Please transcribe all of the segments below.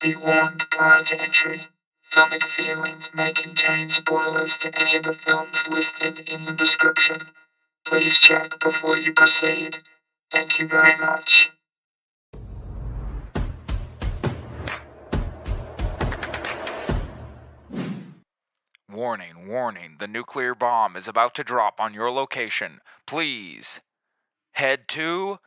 Be warned prior to entry. Filmic feelings may contain spoilers to any of the films listed in the description. Please check before you proceed. Thank you very much. Warning, warning, the nuclear bomb is about to drop on your location. Please head to.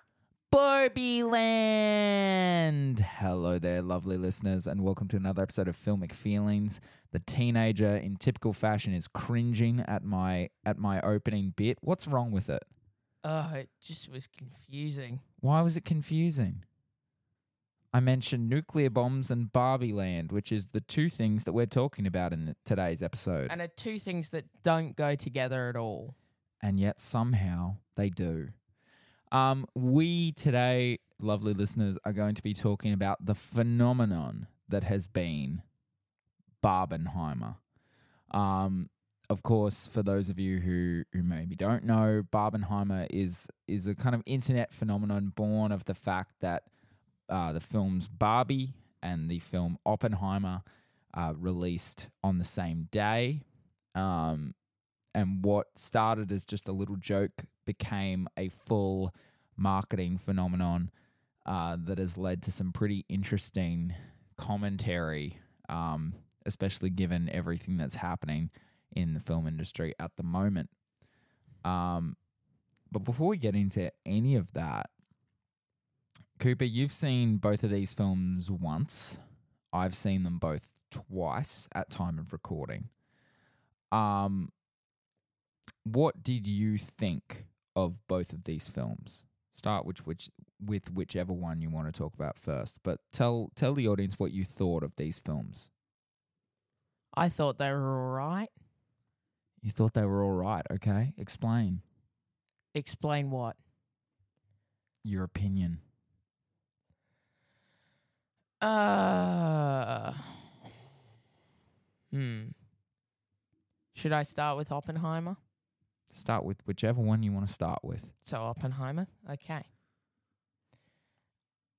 Barbie Land! Hello there, lovely listeners, and welcome to another episode of Filmic Feelings. The teenager, in typical fashion, is cringing at my at my opening bit. What's wrong with it? Oh, it just was confusing. Why was it confusing? I mentioned nuclear bombs and Barbie Land, which is the two things that we're talking about in the- today's episode. And are two things that don't go together at all. and yet somehow they do. Um, we today, lovely listeners, are going to be talking about the phenomenon that has been Barbenheimer. Um, of course, for those of you who, who maybe don't know, Barbenheimer is is a kind of internet phenomenon born of the fact that uh, the films Barbie and the film Oppenheimer uh, released on the same day. Um, and what started as just a little joke became a full marketing phenomenon uh, that has led to some pretty interesting commentary, um, especially given everything that's happening in the film industry at the moment. Um, but before we get into any of that, Cooper, you've seen both of these films once. I've seen them both twice at time of recording. Um, what did you think of both of these films? Start which which with whichever one you want to talk about first, but tell tell the audience what you thought of these films. I thought they were all right. You thought they were all right, okay? Explain Explain what? your opinion. Uh. Hmm. Should I start with Oppenheimer? Start with whichever one you want to start with. So Oppenheimer, okay.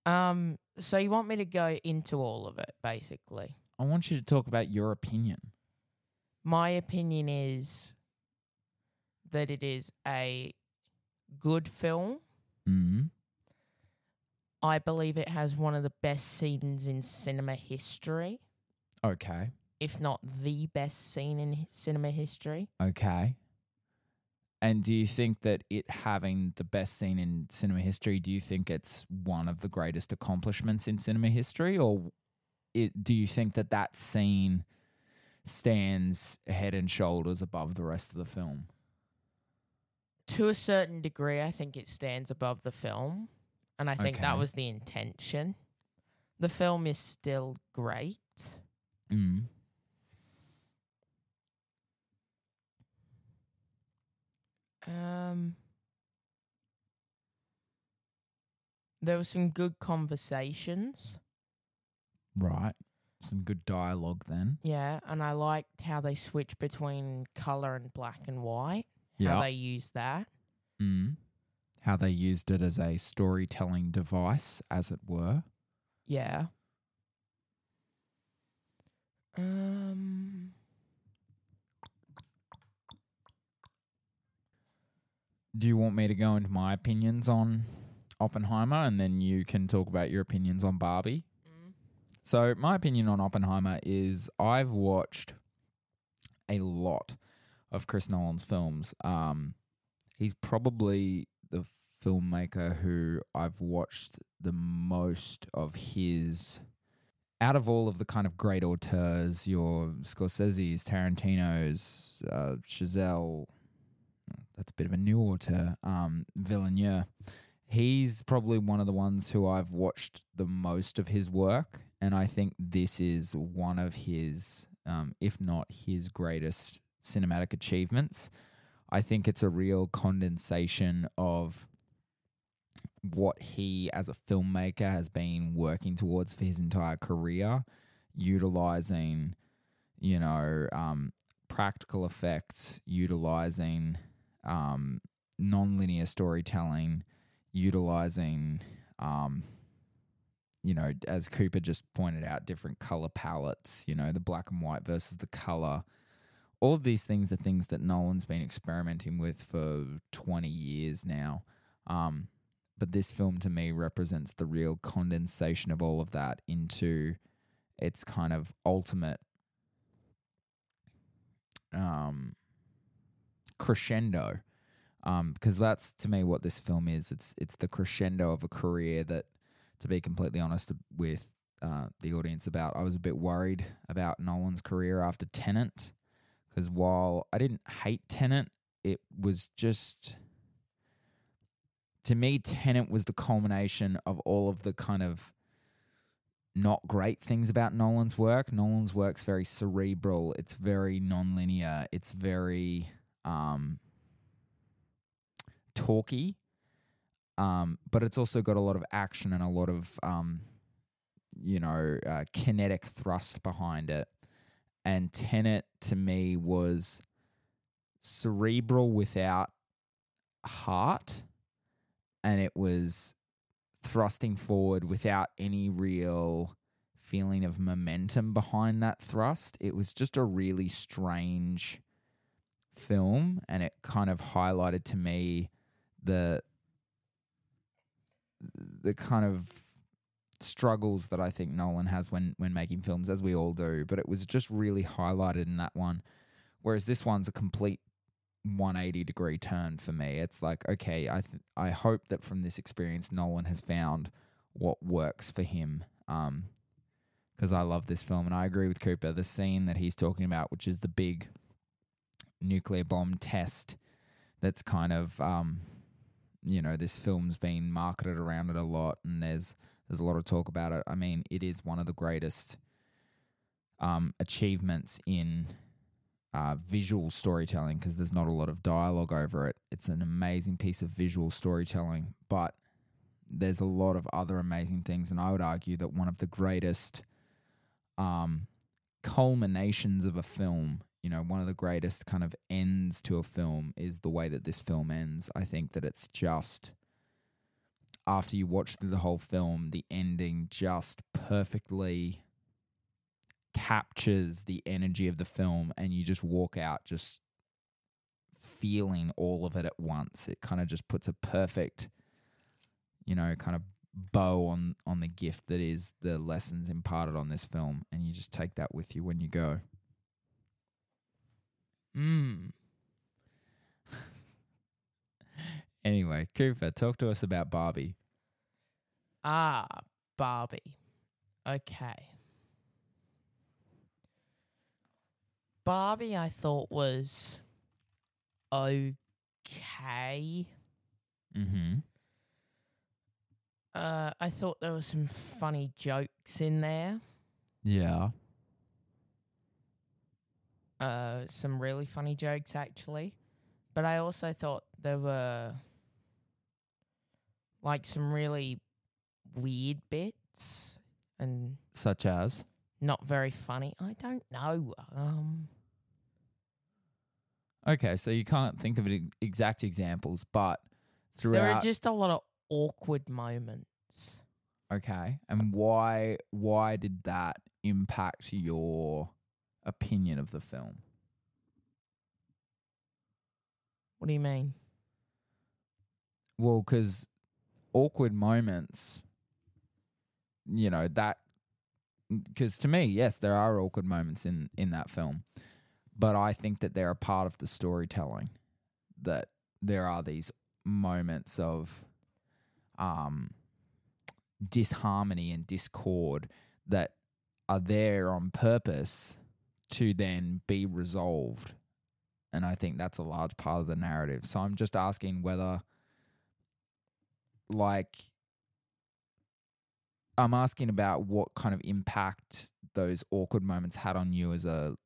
Um. So you want me to go into all of it, basically? I want you to talk about your opinion. My opinion is that it is a good film. Mm. I believe it has one of the best scenes in cinema history, Okay. if not the best scene in cinema history. Okay. And do you think that it having the best scene in cinema history, do you think it's one of the greatest accomplishments in cinema history? Or it, do you think that that scene stands head and shoulders above the rest of the film? To a certain degree, I think it stands above the film, and I think that was the intention. The film is still great. Mm. Um, there were some good conversations. Right. Some good dialogue then. Yeah, and I liked how they switched between color and black and white. Yeah. How they used that. Mm. How they used it as a storytelling device, as it were. Yeah. Um. Do you want me to go into my opinions on Oppenheimer and then you can talk about your opinions on Barbie? So, my opinion on Oppenheimer is I've watched a lot of Chris Nolan's films. Um, he's probably the filmmaker who I've watched the most of his. Out of all of the kind of great auteurs, your Scorsese's, Tarantino's, uh, Chazelle, that's a bit of a new auteur, um, Villeneuve, he's probably one of the ones who I've watched the most of his work, and I think this is one of his, um, if not his greatest cinematic achievements. I think it's a real condensation of what he, as a filmmaker, has been working towards for his entire career, utilizing, you know, um, practical effects, utilizing um, non-linear storytelling, utilizing um, you know, as Cooper just pointed out, different color palettes, you know, the black and white versus the color. All of these things are things that Nolan's been experimenting with for 20 years now. Um, but this film to me represents the real condensation of all of that into its kind of ultimate um, crescendo. Um, because that's to me what this film is. It's it's the crescendo of a career that, to be completely honest with uh, the audience about, I was a bit worried about Nolan's career after Tenet, because while I didn't hate Tenet, it was just to me, Tenet was the culmination of all of the kind of not great things about Nolan's work. Nolan's work's very cerebral. It's very nonlinear. It's very um, talky, um, but it's also got a lot of action and a lot of um, you know uh, kinetic thrust behind it. And Tenet to me was cerebral without heart, and it was thrusting forward without any real feeling of momentum behind that thrust. It was just a really strange film and it kind of highlighted to me the the kind of struggles that I think Nolan has when when making films as we all do, but it was just really highlighted in that one whereas this one's a complete 180 degree turn for me. It's like, okay, I th- I hope that from this experience, Nolan has found what works for him. Um, because I love this film, and I agree with Cooper. The scene that he's talking about, which is the big nuclear bomb test, that's kind of, um, you know, this film's been marketed around it a lot, and there's there's a lot of talk about it. I mean, it is one of the greatest um, achievements in uh, visual storytelling because there's not a lot of dialogue over it. It's an amazing piece of visual storytelling, but there's a lot of other amazing things. And I would argue that one of the greatest um, culminations of a film, you know, one of the greatest kind of ends to a film is the way that this film ends. I think that it's just after you watch through the whole film, the ending just perfectly captures the energy of the film and you just walk out just feeling all of it at once. It kind of just puts a perfect, you know, kind of bow on on the gift that is the lessons imparted on this film and you just take that with you when you go. Mm. Anyway, Cooper, talk to us about Barbie. Ah, Barbie. Okay. Barbie, I thought was okay. Mm-hmm. Uh, I thought there were some funny jokes in there. Yeah. Uh, some really funny jokes actually, but I also thought there were like some really weird bits and Such as not very funny. I don't know. Um, Okay, so you can't think of ex- exact examples, but throughout there are just a lot of awkward moments. Okay. And why why did that impact your opinion of the film? What do you mean? Well, cuz awkward moments you know, that cuz to me, yes, there are awkward moments in in that film. But I think that they're a part of the storytelling that there are these moments of um disharmony and discord that are there on purpose to then be resolved. And I think that's a large part of the narrative. So I'm just asking whether, like, I'm asking about what kind of impact those awkward moments had on you as a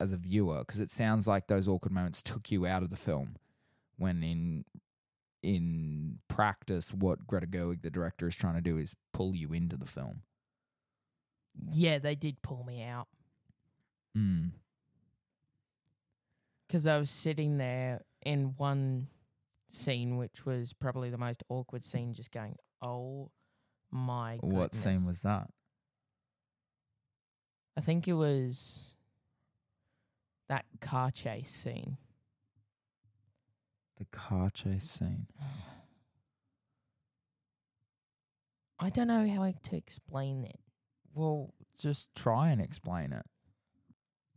as a viewer because it sounds like those awkward moments took you out of the film when in in practice what Greta Gerwig the director is trying to do is pull you into the film. Yeah, they did pull me out. Mm. because I was sitting there in one scene, which was probably the most awkward scene, just going, "Oh My What scene was that? I think it was that car chase scene. The car chase scene. I don't know how to explain it. Well, just try and explain it.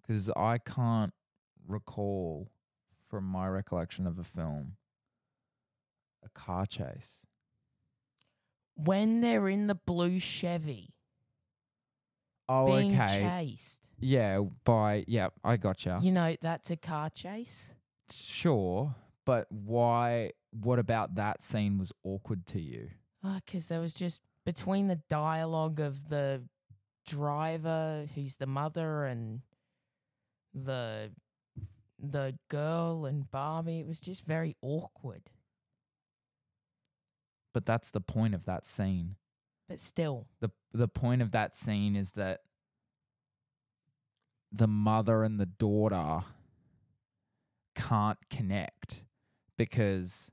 Because I can't recall from my recollection of a film a car chase. When they're in the blue Chevy Oh, being okay. chased, Yeah, by yeah, I gotcha. you know, that's a car chase. Sure, but why? What about that scene was awkward to you? Oh, because there was just between the dialogue of the driver, who's the mother, and the the girl and Barbie, it was just very awkward. But that's the point of that scene. But still, the The point of that scene is that the mother and the daughter can't connect because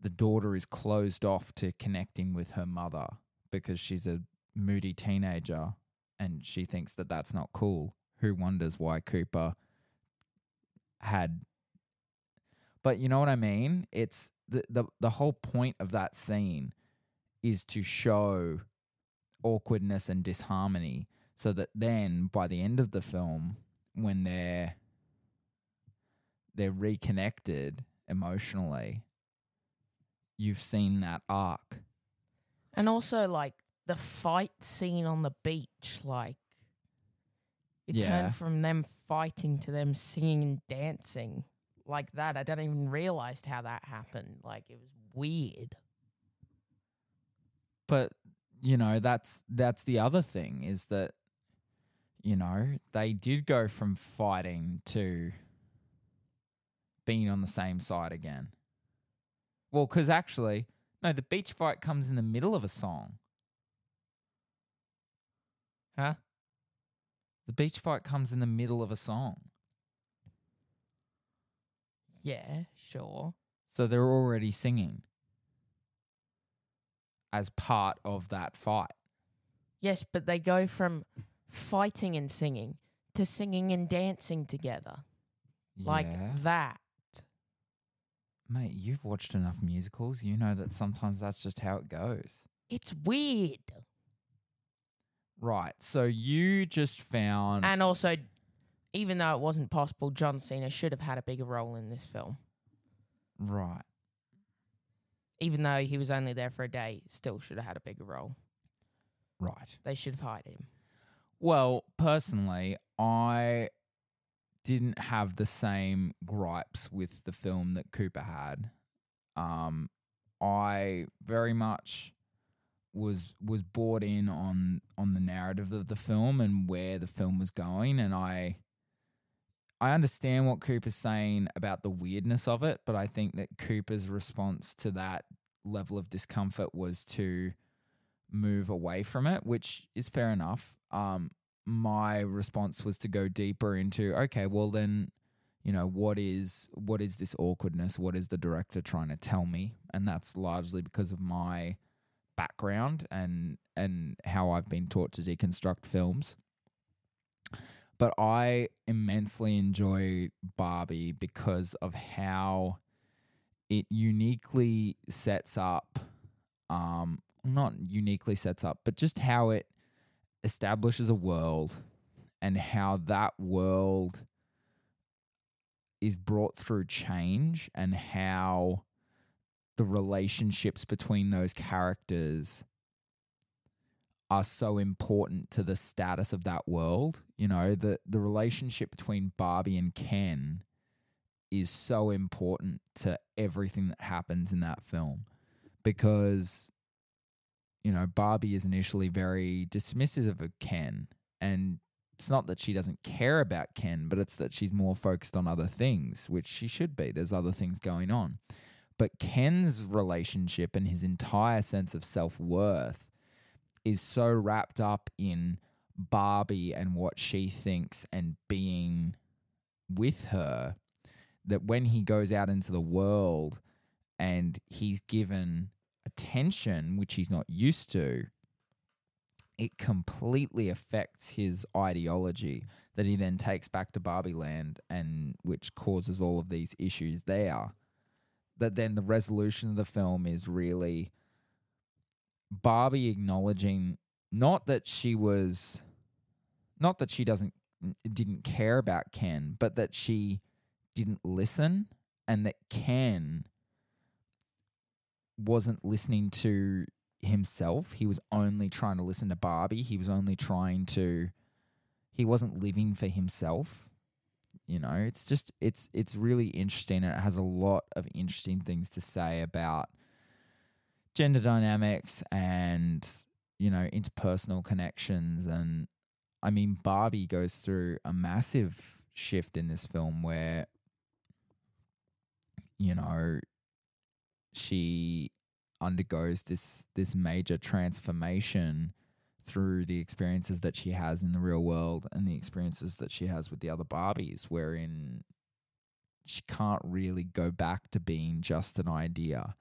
the daughter is closed off to connecting with her mother because she's a moody teenager and she thinks that that's not cool. Who wonders why Cooper had But you know what I mean? It's the the the whole point of that scene is to show awkwardness and disharmony so that then by the end of the film when they're they're reconnected emotionally you've seen that arc and also like the fight scene on the beach, like it Yeah. turned from them fighting to them singing and dancing like that. I don't even realized how that happened. Like it was weird. but you know that's that's the other thing is that you know they did go from fighting to being on the same side again well because actually no the beach fight comes in the middle of a song Huh? The beach fight comes in the middle of a song Yeah, sure. so they're already singing as part of that fight Yes, but they go from fighting and singing to singing and dancing together. Like Yeah. that. mate you've watched enough musicals you know that sometimes that's just how it goes It's weird. Right. So you just found And also, even though it wasn't possible, John Cena should have had a bigger role in this film. right. Even though he was only there for a day, still should have had a bigger role. Right. They should have hired him. Well, personally, I didn't have the same gripes with the film that Cooper had. Um, I very much was was bought in on on the narrative of the film and where the film was going, and I I understand what Cooper's saying about the weirdness of it, but I think that Cooper's response to that level of discomfort was to move away from it, which is fair enough. Um, my response was to go deeper into okay, well then, you know, what is what is this awkwardness? What is the director trying to tell me? And that's largely because of my background and and how I've been taught to deconstruct films. But I immensely enjoy Barbie because of how it uniquely sets up um not uniquely sets up, but just how it establishes a world and how that world is brought through change and how the relationships between those characters are so important to the status of that world. You know, the the relationship between Barbie and Ken is so important to everything that happens in that film because you know, Barbie is initially very dismissive of Ken. And it's not that she doesn't care about Ken, but it's that she's more focused on other things, which she should be. There's other things going on. But Ken's relationship and his entire sense of self worth is so wrapped up in Barbie and what she thinks and being with her that when he goes out into the world and he's given attention, which he's not used to, it completely affects his ideology that he then takes back to Barbie Land and which causes all of these issues there. That then the resolution of the film is really Barbie acknowledging not that she was not that she doesn't didn't care about Ken, but that she didn't listen and that Ken wasn't listening to himself. He was only trying to listen to Barbie. He was only trying to he wasn't living for himself. You know, it's just it's it's really interesting and it has a lot of interesting things to say about gender dynamics and you know, interpersonal connections. And I mean Barbie goes through a massive shift in this film where you know she undergoes this this major transformation through the experiences that she has in the real world and the experiences that she has with the other Barbies, wherein she can't really go back to being just an idea.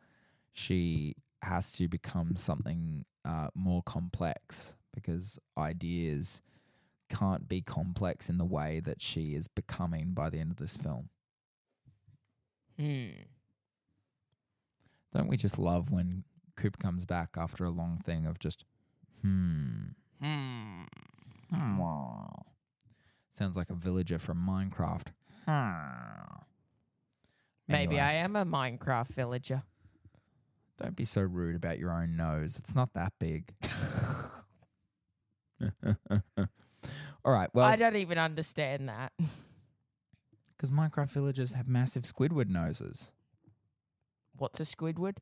She has to become something uh, more complex because ideas can't be complex in the way that she is becoming by the end of this film. Hmm. Don't we just love when Coop comes back after a long thing of just, hmm, Hmm. hmm. Sounds like a villager from Minecraft. Hmm. Maybe Anyway, I am a Minecraft villager. Don't be so rude about your own nose. It's not that big. All right. Well, I don't even understand that. because Minecraft villagers have massive Squidward noses. What's a Squidward?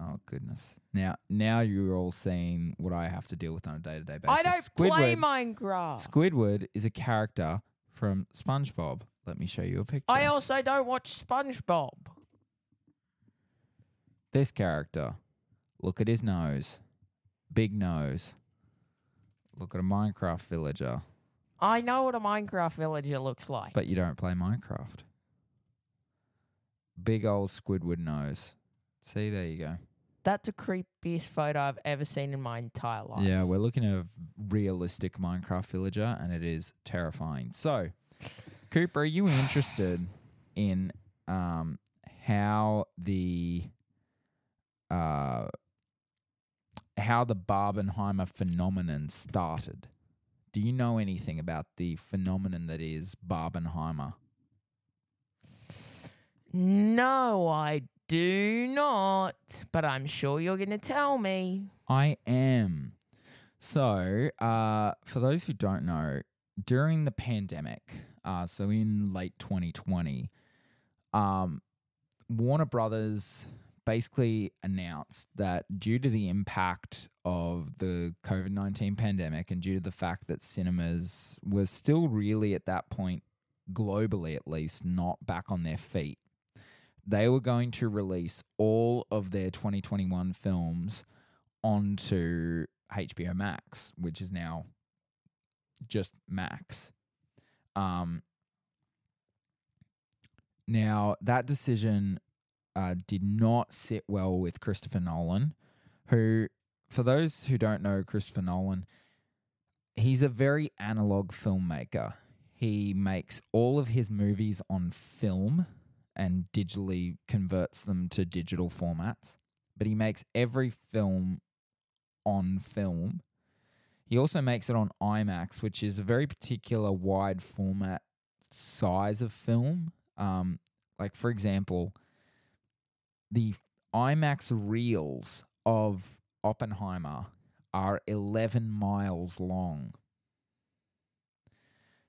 Oh goodness! Now, now you're all seeing what I have to deal with on a day-to-day basis. I don't play Minecraft. Squidward is a character from SpongeBob. Let me show you a picture. I also don't watch SpongeBob. this character. Look at his nose. Big nose. Look at a Minecraft villager. I know what a Minecraft villager looks like. But you don't play Minecraft. Big old Squidward nose. See, there you go. That's the creepiest photo I've ever seen in my entire life. Yeah, we're looking at a realistic Minecraft villager, and it is terrifying. So, Cooper, are you interested in um, how the uh, how the Barbenheimer phenomenon started? Do you know anything about the phenomenon that is Barbenheimer? No, I do not. But I'm sure you're going to tell me. I am. So, uh, for those who don't know, during the pandemic, uh, so in late 2020, um, Warner Brothers basically announced that due to the impact of the COVID 19 pandemic and due to the fact that cinemas were still really at that point, globally at least, not back on their feet, they were going to release all of their 2021 films onto HBO Max, which is now just Max. Um, now, that decision uh, did not sit well with Christopher Nolan, who, for those who don't know Christopher Nolan, he's a very analog filmmaker. He makes all of his movies on film and digitally converts them to digital formats, but he makes every film on film. He also makes it on IMAX, which is a very particular wide format size of film. Um, like, for example, the IMAX reels of Oppenheimer are 11 miles long.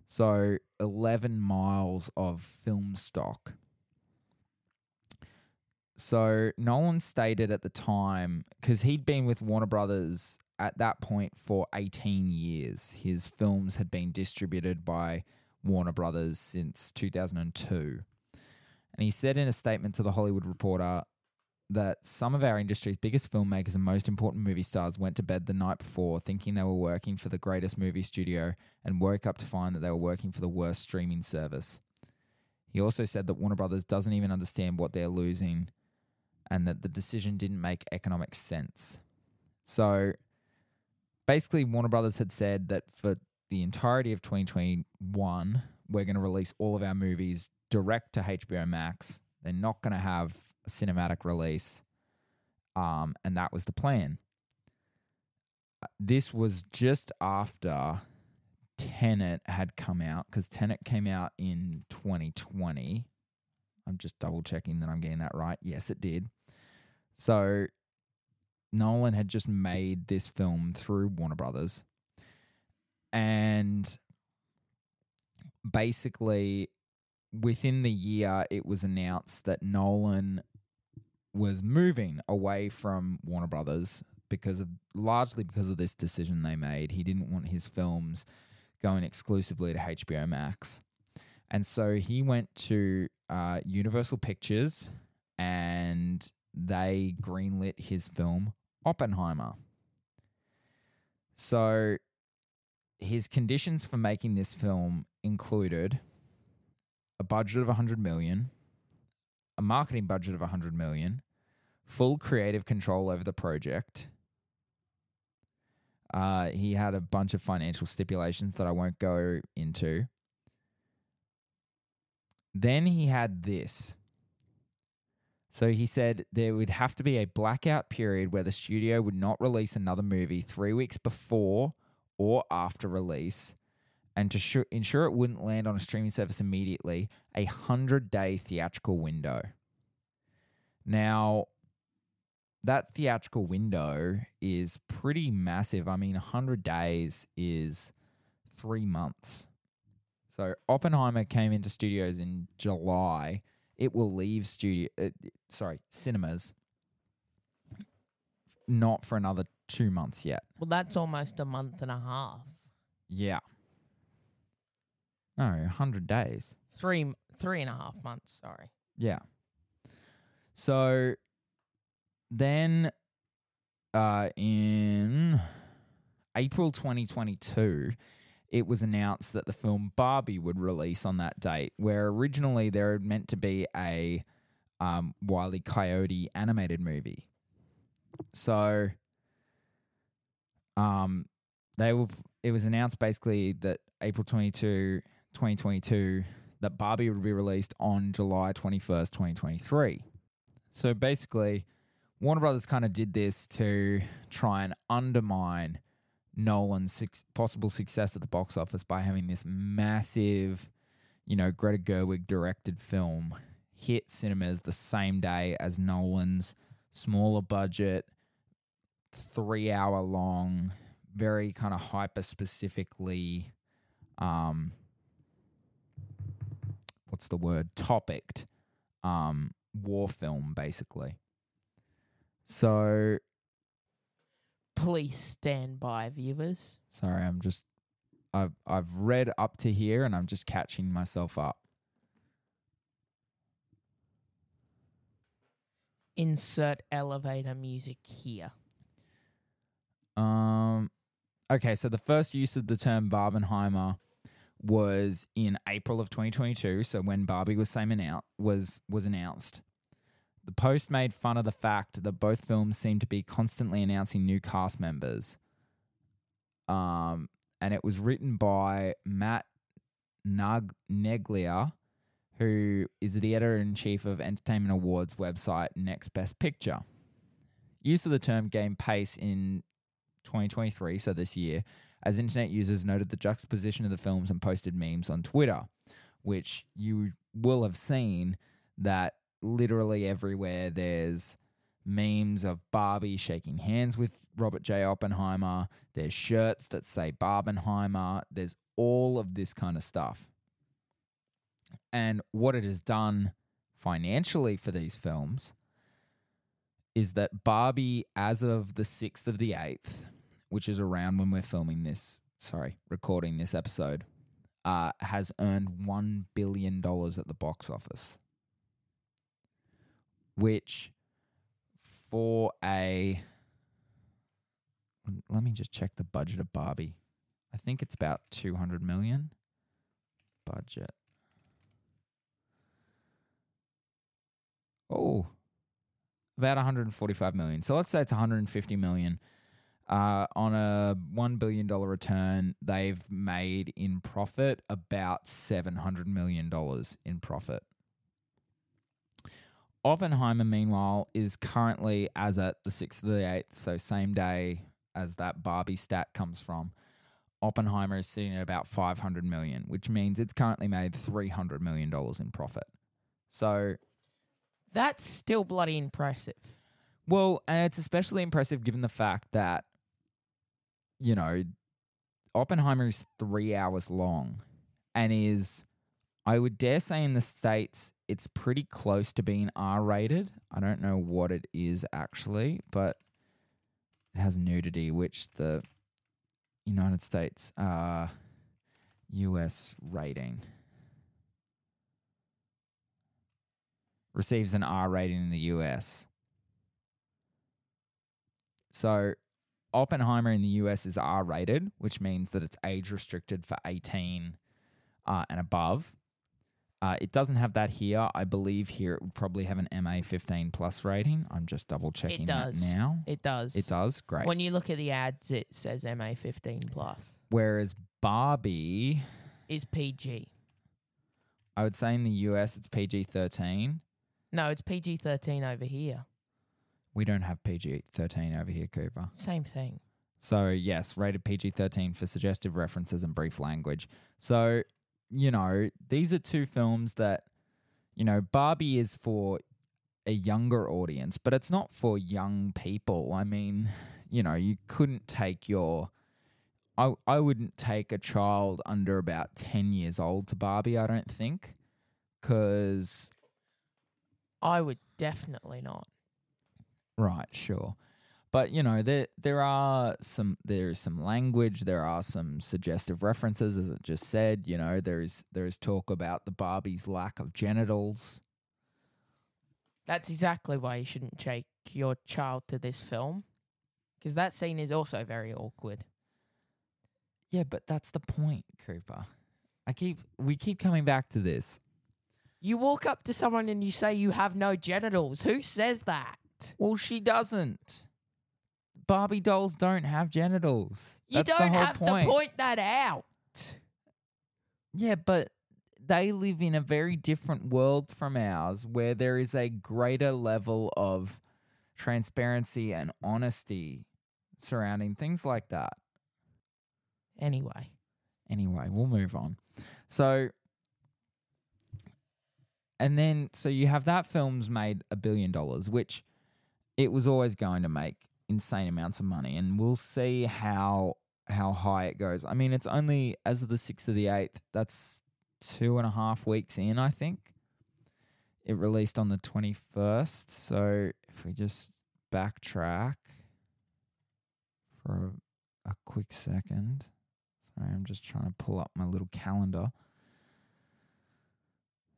So, 11 miles of film stock. So, Nolan stated at the time, because he'd been with Warner Brothers at that point for 18 years, his films had been distributed by Warner Brothers since 2002. And he said in a statement to the Hollywood Reporter that some of our industry's biggest filmmakers and most important movie stars went to bed the night before thinking they were working for the greatest movie studio and woke up to find that they were working for the worst streaming service. He also said that Warner Brothers doesn't even understand what they're losing and that the decision didn't make economic sense. So basically, Warner Brothers had said that for the entirety of 2021, we're going to release all of our movies direct to HBO Max. They're not going to have a cinematic release. Um, and that was the plan. This was just after Tenet had come out because Tenet came out in 2020. I'm just double checking that I'm getting that right. Yes, it did. So Nolan had just made this film through Warner Brothers. And basically, within the year, it was announced that Nolan was moving away from Warner Brothers because of largely because of this decision they made. He didn't want his films going exclusively to HBO Max. And so he went to uh, Universal Pictures and they greenlit his film Oppenheimer. So his conditions for making this film included a budget of 100 million, a marketing budget of 100 million, full creative control over the project. Uh, he had a bunch of financial stipulations that I won't go into. Then he had this. So he said there would have to be a blackout period where the studio would not release another movie three weeks before or after release. And to sh- ensure it wouldn't land on a streaming service immediately, a 100 day theatrical window. Now, that theatrical window is pretty massive. I mean, 100 days is three months. So Oppenheimer came into studios in July. It will leave studio, uh, sorry, cinemas, not for another two months yet. Well, that's almost a month and a half. Yeah. No, 100 days. Three, m- three and a half months. Sorry. Yeah. So then uh, in April 2022, it was announced that the film Barbie would release on that date, where originally there had meant to be a um, Wile E. Coyote animated movie. So um, they were, it was announced basically that April 22, 2022, that Barbie would be released on July 21st, 2023. So basically, Warner Brothers kind of did this to try and undermine Nolan's suc possible success at the box office by having this massive, you know, Greta Gerwig directed film hit cinemas the same day as Nolan's smaller budget, three hour long, very kind of hyper specifically, um, what's the word, topicked um, war film, basically. So Please stand by, viewers. Sorry, I'm just I've I've read up to here and I'm just catching myself up. Insert elevator music here. Um okay, so the first use of the term Barbenheimer was in April of 2022, so when Barbie was same out was was announced. The post made fun of the fact that both films seemed to be constantly announcing new cast members. Um and it was written by Matt Neglia, who is the editor in chief of Entertainment Awards website Next Best Picture. Use of the term game pace in 2023, so this year, as internet users noted the juxtaposition of the films and posted memes on Twitter, which you will have seen that literally everywhere there's memes of Barbie shaking hands with Robert J. Oppenheimer. There's shirts that say Barbenheimer. There's all of this kind of stuff. And what it has done financially for these films is that Barbie, as of the 6th of the 8th, which is around when we're filming this, sorry, recording this episode, uh, has earned $1 billion at the box office. Which, for a. Let me just check the budget of Barbie. I think it's about 200 million budget. Oh, about 145 million. So let's say it's 150 million. Uh, on a one billion dollar return, they've made in profit about 700 million dollars in profit. Oppenheimer, meanwhile, is currently as at the 6th of the 8th, so same day as that Barbie stat comes from. Oppenheimer is sitting at about 500 million, which means it's currently made 300 million dollars in profit. So, That's still bloody impressive. well, and it's especially impressive given the fact that you know, Oppenheimer is 3 hours long and is I would dare say in the states it's pretty close to being R rated. I don't know what it is actually, but it has nudity, which the United States uh, US rating receives an R rating in the US. So Oppenheimer in the US is R rated, which means that it's age restricted for 18 uh, and above. Uh, it doesn't have that here. I believe here it would probably have an MA 15 plus rating. I'm just double checking that does. now. It does. It does. Great. When you look at the ads, it says MA 15 plus. Whereas Barbie, Is PG. I would say in the US it's PG 13. No, it's PG 13 over here. We don't have PG 13 over here, Cooper. Same thing. So, yes, rated PG 13 for suggestive references and brief language. So, you know, these are two films that, you know, Barbie is for a younger audience, but it's not for young people. I mean, you know, you couldn't take your. I, I wouldn't take a child under about 10 years old to Barbie, I don't think. Because, I would definitely not. right, sure. But you know, there there are some there is some language, there are some suggestive references, as I just said. You know, there is there is talk about the Barbie's lack of genitals. That's exactly why you shouldn't take your child to this film. Because that scene is also very awkward. Yeah, but that's the point, Cooper. I keep we keep coming back to this. You walk up to someone and you say you have no genitals. Who says that? Well, she doesn't. Barbie dolls don't have genitals. You That's don't whole have point. to point that out. Yeah, but they live in a very different world from ours where there is a greater level of transparency and honesty surrounding things like that. Anyway, Anyway, we'll move on. So, and then, so you have that film's made a billion dollars, which it was always going to make insane amounts of money, and we'll see how how high it goes. I mean, it's only as of the sixth of the eighth. That's two and a half weeks in, I think. It released on the twenty first. So if we just backtrack for a, a quick second. Sorry, I'm just trying to pull up my little calendar.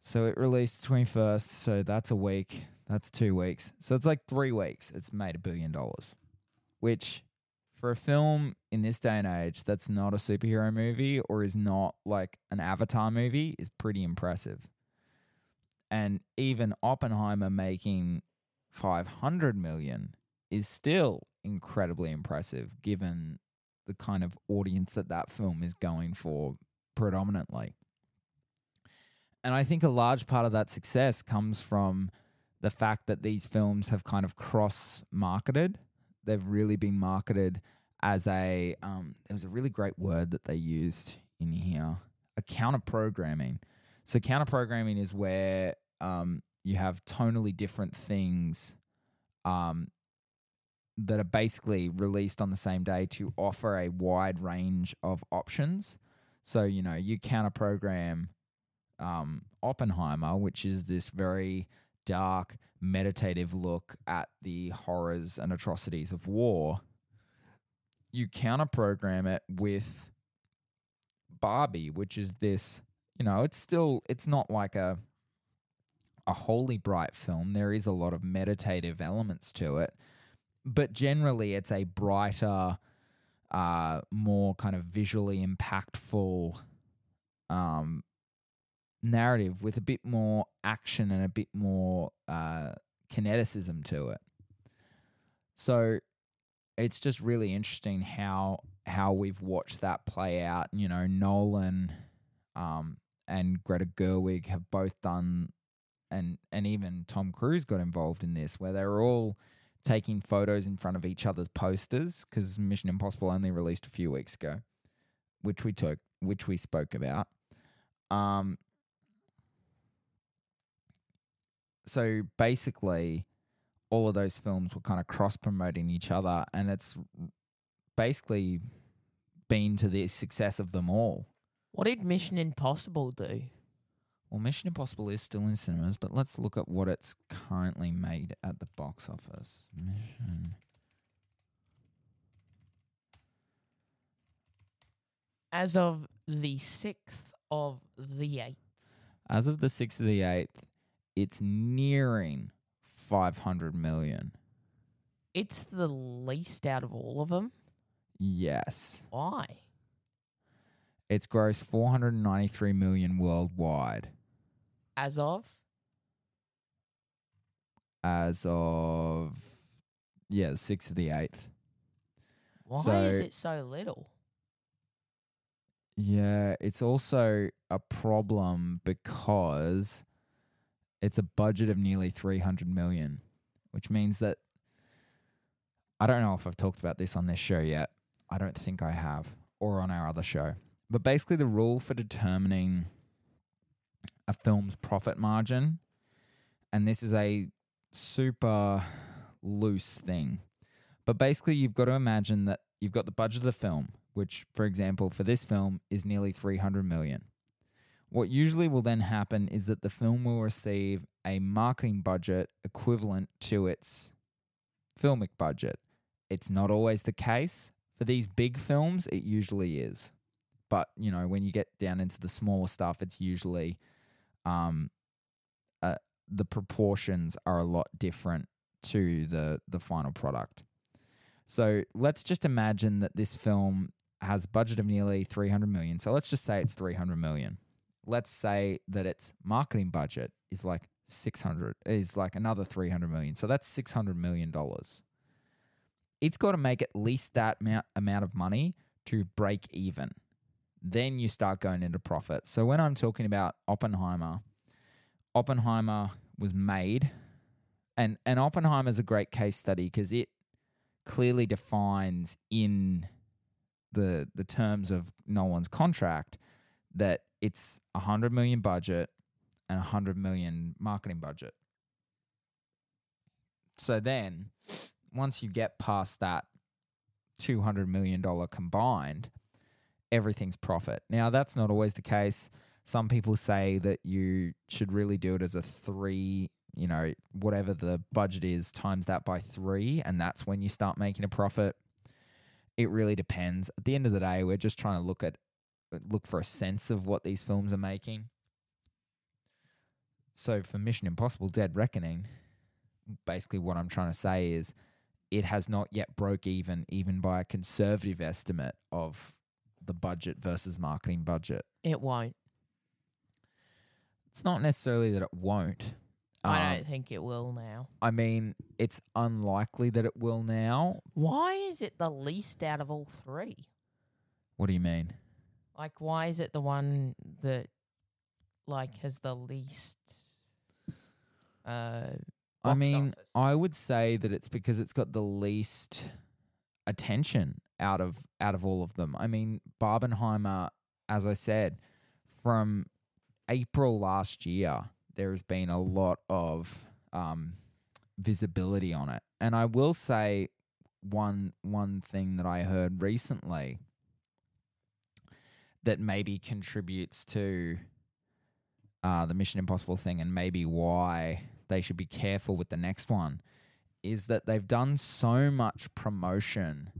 So it released 21st, so that's a week. That's two weeks. So it's like three weeks. It's made a billion dollars, which for a film in this day and age that's not a superhero movie or is not like an Avatar movie is pretty impressive. And even Oppenheimer making 500 million is still incredibly impressive given the kind of audience that that film is going for predominantly. And I think a large part of that success comes from the fact that these films have kind of cross marketed. They've really been marketed as a, um, there was a really great word that they used in here a counter programming. So, counter programming is where um, you have tonally different things um, that are basically released on the same day to offer a wide range of options. So, you know, you counter program um, Oppenheimer, which is this very dark, meditative look at the horrors and atrocities of war. You counter program it with Barbie, which is this, you know, it's still, it's not like a, a wholly bright film. There is a lot of meditative elements to it, but generally it's a brighter, uh, more kind of visually impactful um, narrative with a bit more action and a bit more uh, kineticism to it. So it's just really interesting how how we've watched that play out. You know, Nolan um, and Greta Gerwig have both done, and and even Tom Cruise got involved in this, where they were all taking photos in front of each other's posters because Mission Impossible only released a few weeks ago, which we took, which we spoke about. Um, so basically, all of those films were kind of cross promoting each other, and it's basically been to the success of them all. What did Mission Impossible do? Well, Mission Impossible is still in cinemas, but let's look at what it's currently made at the box office. Mission. As of the 6th of the 8th. As of the 6th of the 8th, it's nearing 500 million. It's the least out of all of them. Yes. Why? It's grossed 493 million worldwide As of? as of yeah, the 6th of the 8th. Why is it so little? Yeah, it's also a problem because it's a budget of nearly 300 million, which means that I don't know if I've talked about this on this show yet. I don't think I have, or on our other show. But basically, the rule for determining a film's profit margin, and this is a super loose thing, but basically, you've got to imagine that you've got the budget of the film, which, for example, for this film is nearly 300 million. What usually will then happen is that the film will receive a marketing budget equivalent to its filmic budget. It's not always the case. For these big films, it usually is. But, you know, when you get down into the smaller stuff, it's usually um, uh, the proportions are a lot different to the the final product. So let's just imagine that this film has budget of nearly 300 million. So let's just say it's 300 million. Let's say that its marketing budget is like 600 is like another 300 million. So that's 600 million dollars. It's got to make at least that amount, of money to break even. Then you start going into profit. So when I'm talking about Oppenheimer, Oppenheimer was made and and Oppenheimer is a great case study because it clearly defines in the the terms of Nolan's contract that it's a hundred million budget and a hundred million marketing budget. So then, once you get past that two hundred million dollar combined, everything's profit. Now that's not always the case. Some people say that you should really do it as a three you know, whatever the budget is, times that by three, and that's when you start making a profit. It really depends. At the end of the day, we're just trying to look at look for a sense of what these films are making. So for Mission Impossible Dead Reckoning, basically what I'm trying to say is it has not yet broke even even by a conservative estimate of the budget versus marketing budget. It won't. It's not necessarily that it won't. I Um, don't think it will now. I mean, it's unlikely that it will now. Why is it the least out of all three? What do you mean? Like, why is it the one that, like, has the least? Uh, I mean, office? I would say that it's because it's got the least attention out of out of all of them. I mean, Barbenheimer, as I said, from April last year, there has been a lot of um, visibility on it, and I will say one one thing that I heard recently that maybe contributes to uh, the Mission Impossible thing, and maybe why they should be careful with the next one, is that they've done so much promotion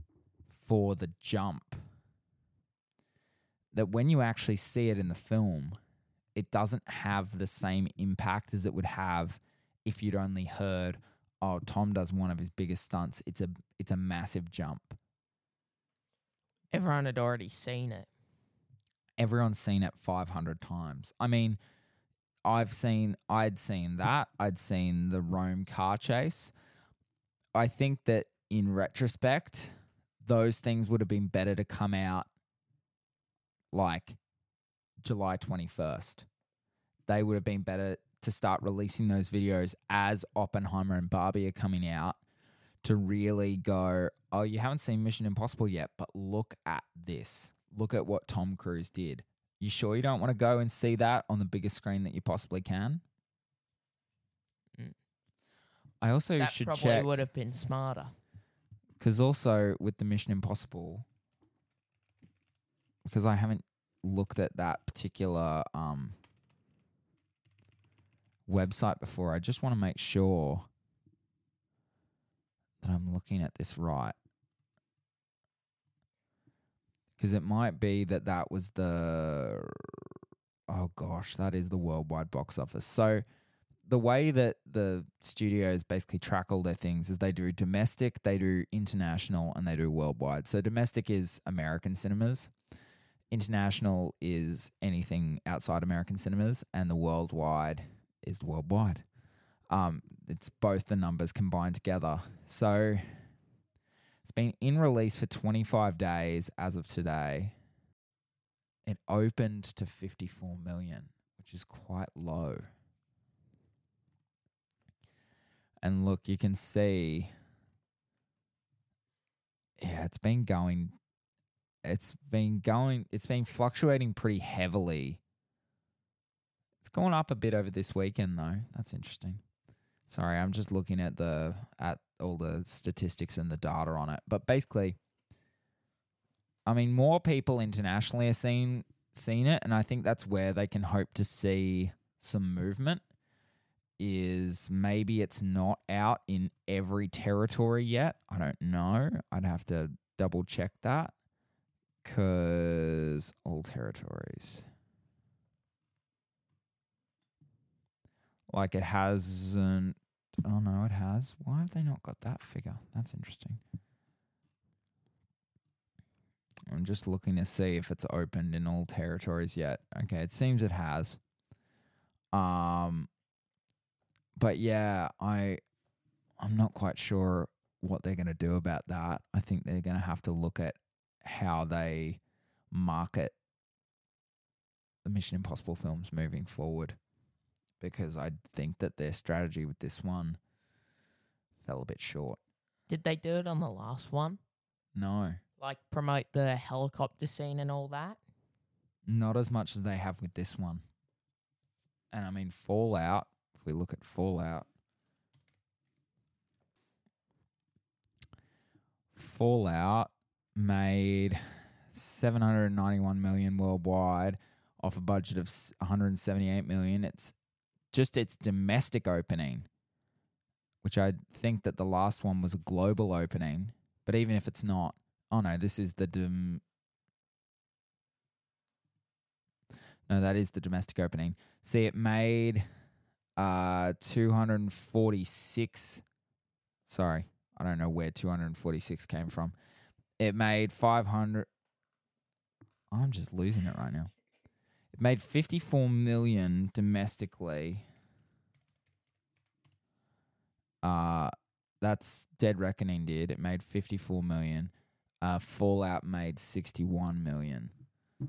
for the jump that when you actually see it in the film, it doesn't have the same impact as it would have if you'd only heard, "Oh, Tom does one of his biggest stunts." It's a it's a massive jump. everyone had already seen it. Everyone's seen it 500 times. I mean, I've seen, I'd seen mm. that. I'd seen the Rome car chase. I think that in retrospect, those things would have been better to come out like July 21st. They would have been better to start releasing those videos as Oppenheimer and Barbie are coming out to really go, oh, you haven't seen Mission Impossible yet, but look at this. Look at what Tom Cruise did. You sure you don't want to go and see that on the biggest screen that you possibly can? Mm. I also that should probably check would have been smarter. because also with the Mission Impossible, because I haven't looked at that particular um, website before, I just want to make sure that I'm looking at this right. Because it might be that that was the. Oh gosh, that is the worldwide box office. So the way that the studios basically track all their things is they do domestic, they do international, and they do worldwide. So domestic is American cinemas, international is anything outside American cinemas, and the worldwide is worldwide. Um, it's both the numbers combined together. So it's been in release for 25 days as of today. It opened to 54 million, which is quite low. And look, you can see, yeah, it's been going, it's been going, it's been fluctuating pretty heavily. It's gone up a bit over this weekend, though. That's interesting. Sorry, I'm just looking at the at all the statistics and the data on it. But basically, I mean, more people internationally are seeing seen it, and I think that's where they can hope to see some movement. Is maybe it's not out in every territory yet. I don't know. I'd have to double check that because all territories. Like it hasn't. Oh no, it has. Why have they not got that figure? That's interesting. I'm just looking to see if it's opened in all territories yet. Okay, it seems it has. Um but yeah, I I'm not quite sure what they're going to do about that. I think they're going to have to look at how they market the Mission Impossible films moving forward because I think that their strategy with this one fell a bit short. Did they do it on the last one? No, Like promote the helicopter scene and all that? not as much as they have with this one. And I mean, Fallout, if we look at Fallout, Fallout made 791 million worldwide off a budget of s- 178 million. It's just its domestic opening, which I think that the last one was a global opening. But even if it's not, oh no, this is the dom- No, that is the domestic opening. See, it made uh 246 Sorry, I don't know where 246 came from. It made 500 I'm just losing it right now. It made 54 million domestically. Uh that's Dead Reckoning did. It made 54 million. Uh Fallout made 61 million.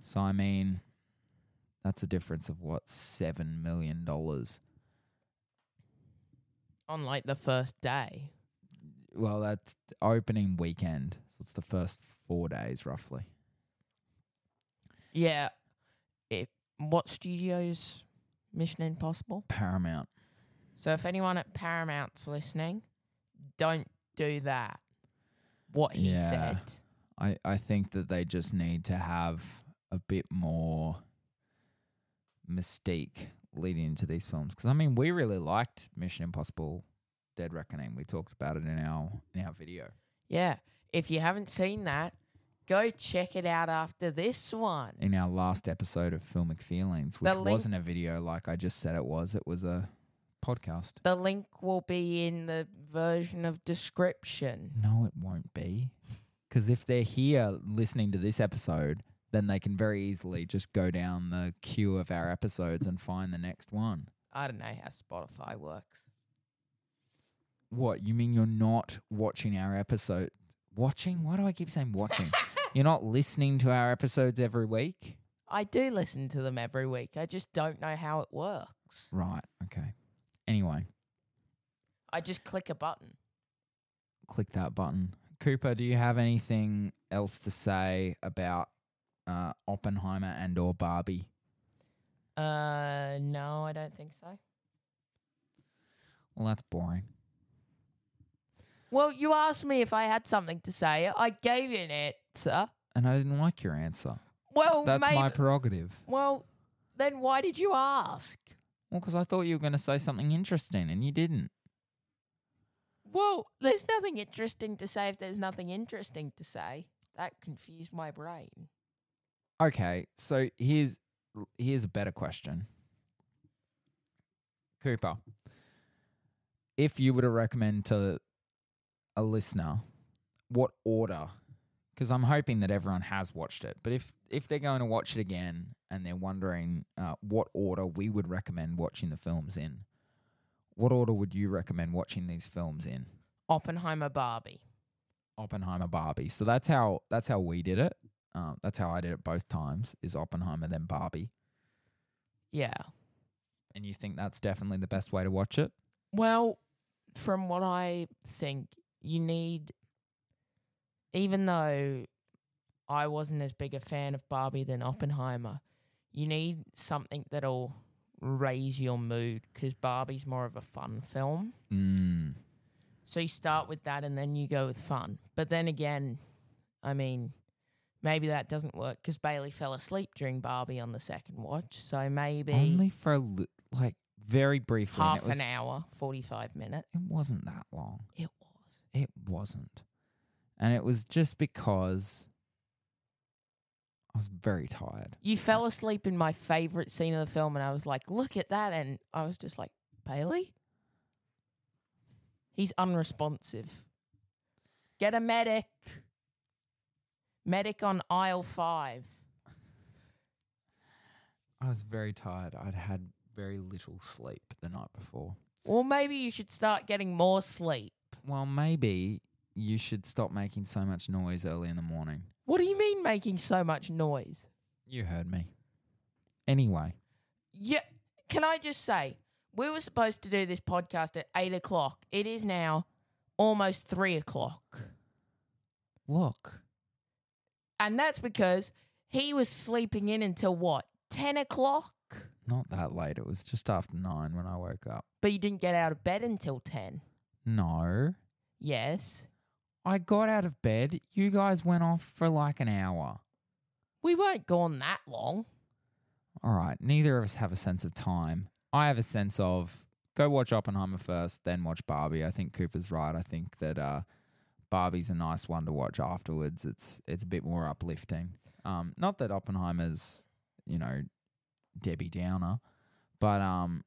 So I mean that's a difference of what 7 million dollars. On like the first day. Well, that's opening weekend. So it's the first 4 days roughly. Yeah. What studios Mission Impossible? Paramount. So if anyone at Paramount's listening, don't do that. What he Yeah. said. I, I think that they just need to have a bit more mystique leading into these films. Because I mean, we really liked Mission Impossible: Dead Reckoning. We talked about it in our in our video. Yeah. If you haven't seen that, go check it out after this one. In our last episode of Filmic Feelings, which The link- wasn't a video like I just said it was. It was a podcast. The link will be in the version of description. No, it won't be. Because if they're here listening to this episode, then they can very easily just go down the queue of our episodes and find the next one. I don't know how Spotify works. What you mean? You're not watching our episode? Watching? Why do I keep saying watching? you're not listening to our episodes every week, I do listen to them every week. I just don't know how it works. right? Okay. Anyway, I just click a button. click that button. Cooper, do you have anything else to say about uh, Oppenheimer and or Barbie? Uh, no, I don't think so. Well, that's boring. Well, you asked me if I had something to say. I gave you an answer. And I didn't like your answer. Well, That's maybe. my prerogative. well, then why did you ask? Well, because I thought you were going to say something interesting and you didn't. Well, there's nothing interesting to say if there's nothing interesting to say. That confused my brain. Okay, so here's here's a better question. Cooper, if you were to recommend to a listener what order because I'm hoping that everyone has watched it. But if if they're going to watch it again and they're wondering uh, what order we would recommend watching the films in, what order would you recommend watching these films in? Oppenheimer Barbie. Oppenheimer, Barbie. So that's how that's how we did it. Um, that's how I did it both times. Is Oppenheimer then Barbie? Yeah. And you think that's definitely the best way to watch it? Well, from what I think, you need, even though I wasn't as big a fan of Barbie than Oppenheimer, you need something that'll raise your mood because Barbie's more of a fun film. Mm. So you start with that and then you go with fun. But then again, I mean, maybe that doesn't work because Bailey fell asleep during Barbie on the second watch. So maybe Only for a li- like very briefly. half it was, an hour, 45 minutes. It wasn't that long. It was. It wasn't, and it was just because I was very tired. You fell asleep in my favorite scene of the film, and I was like, look at that. And I was just like, Bailey? He's unresponsive. Get a medic. Medic on aisle five. I was very tired. I'd had very little sleep the night before. Or maybe you should start getting more sleep. Well, maybe you should stop making so much noise early in the morning. What do you mean making so much noise? You heard me. Anyway, Yeah, can I just say, we were supposed to do this podcast at eight o'clock. It is now almost three o'clock. look. And that's because he was sleeping in until what, 10 o'clock? Not that late. It was just after nine when I woke up. But you didn't get out of bed until 10. No. Yes. I got out of bed. You guys went off for like an hour. We weren't gone that long. All right. Neither of us have a sense of time. I have a sense of go watch Oppenheimer first, then watch Barbie. I think Cooper's right. I think that uh, Barbie's a nice one to watch afterwards. It's it's a bit more uplifting. Um, not that Oppenheimer's, you know, Debbie Downer, but um,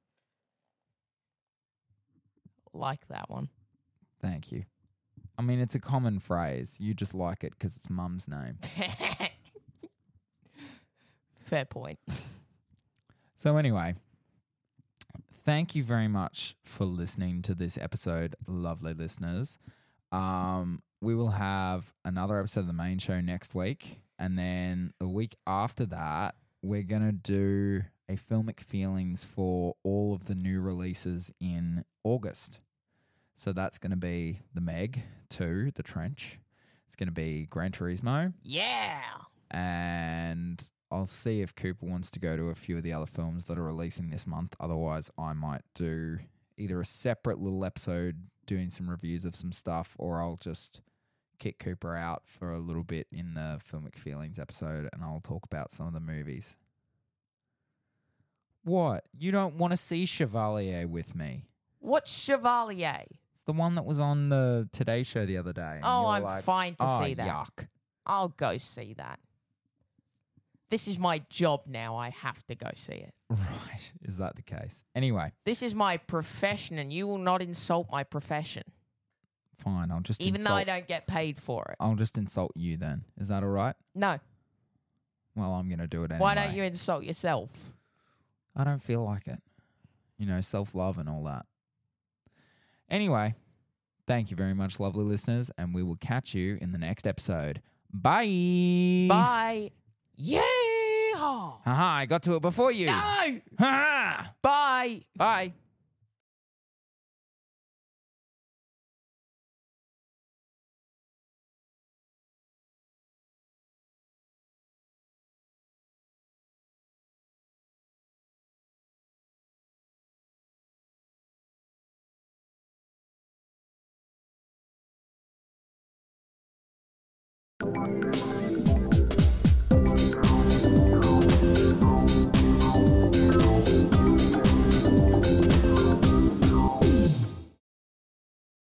Like that one. thank you. I mean, it's a common phrase. You just like it because it's mum's name. Fair point. So, anyway, thank you very much for listening to this episode, lovely listeners. Um, we will have another episode of the main show next week. And then the week after that, we're going to do a filmic feelings for all of the new releases in August. So that's going to be The Meg 2, The Trench. It's going to be Gran Turismo Yeah. and I'll see if Cooper wants to go to a few of the other films that are releasing this month. Otherwise, I might do either a separate little episode doing some reviews of some stuff, or I'll just kick Cooper out for a little bit in the Filmic Feelings episode and I'll talk about some of the movies. What? You don't want to see Chevalier with me? What's Chevalier? The one that was on the Today Show the other day. Oh, I'm like, fine to "Oh, see that. Yuck. I'll go see that. This is my job now. I have to go see it. Right. Is that the case? Anyway, This is my profession, and you will not insult my profession, fine. I'll just even insult though I don't get paid for it. I'll just insult you then. Is that all right? No, well, I'm going to do it anyway. Why don't you insult yourself? I don't feel like it. You know, self love and all that. Anyway, thank you very much, lovely listeners, and we will catch you in the next episode. Bye. Bye. Yeehaw. Haha, I got to it before you. No. Ha Bye. Bye.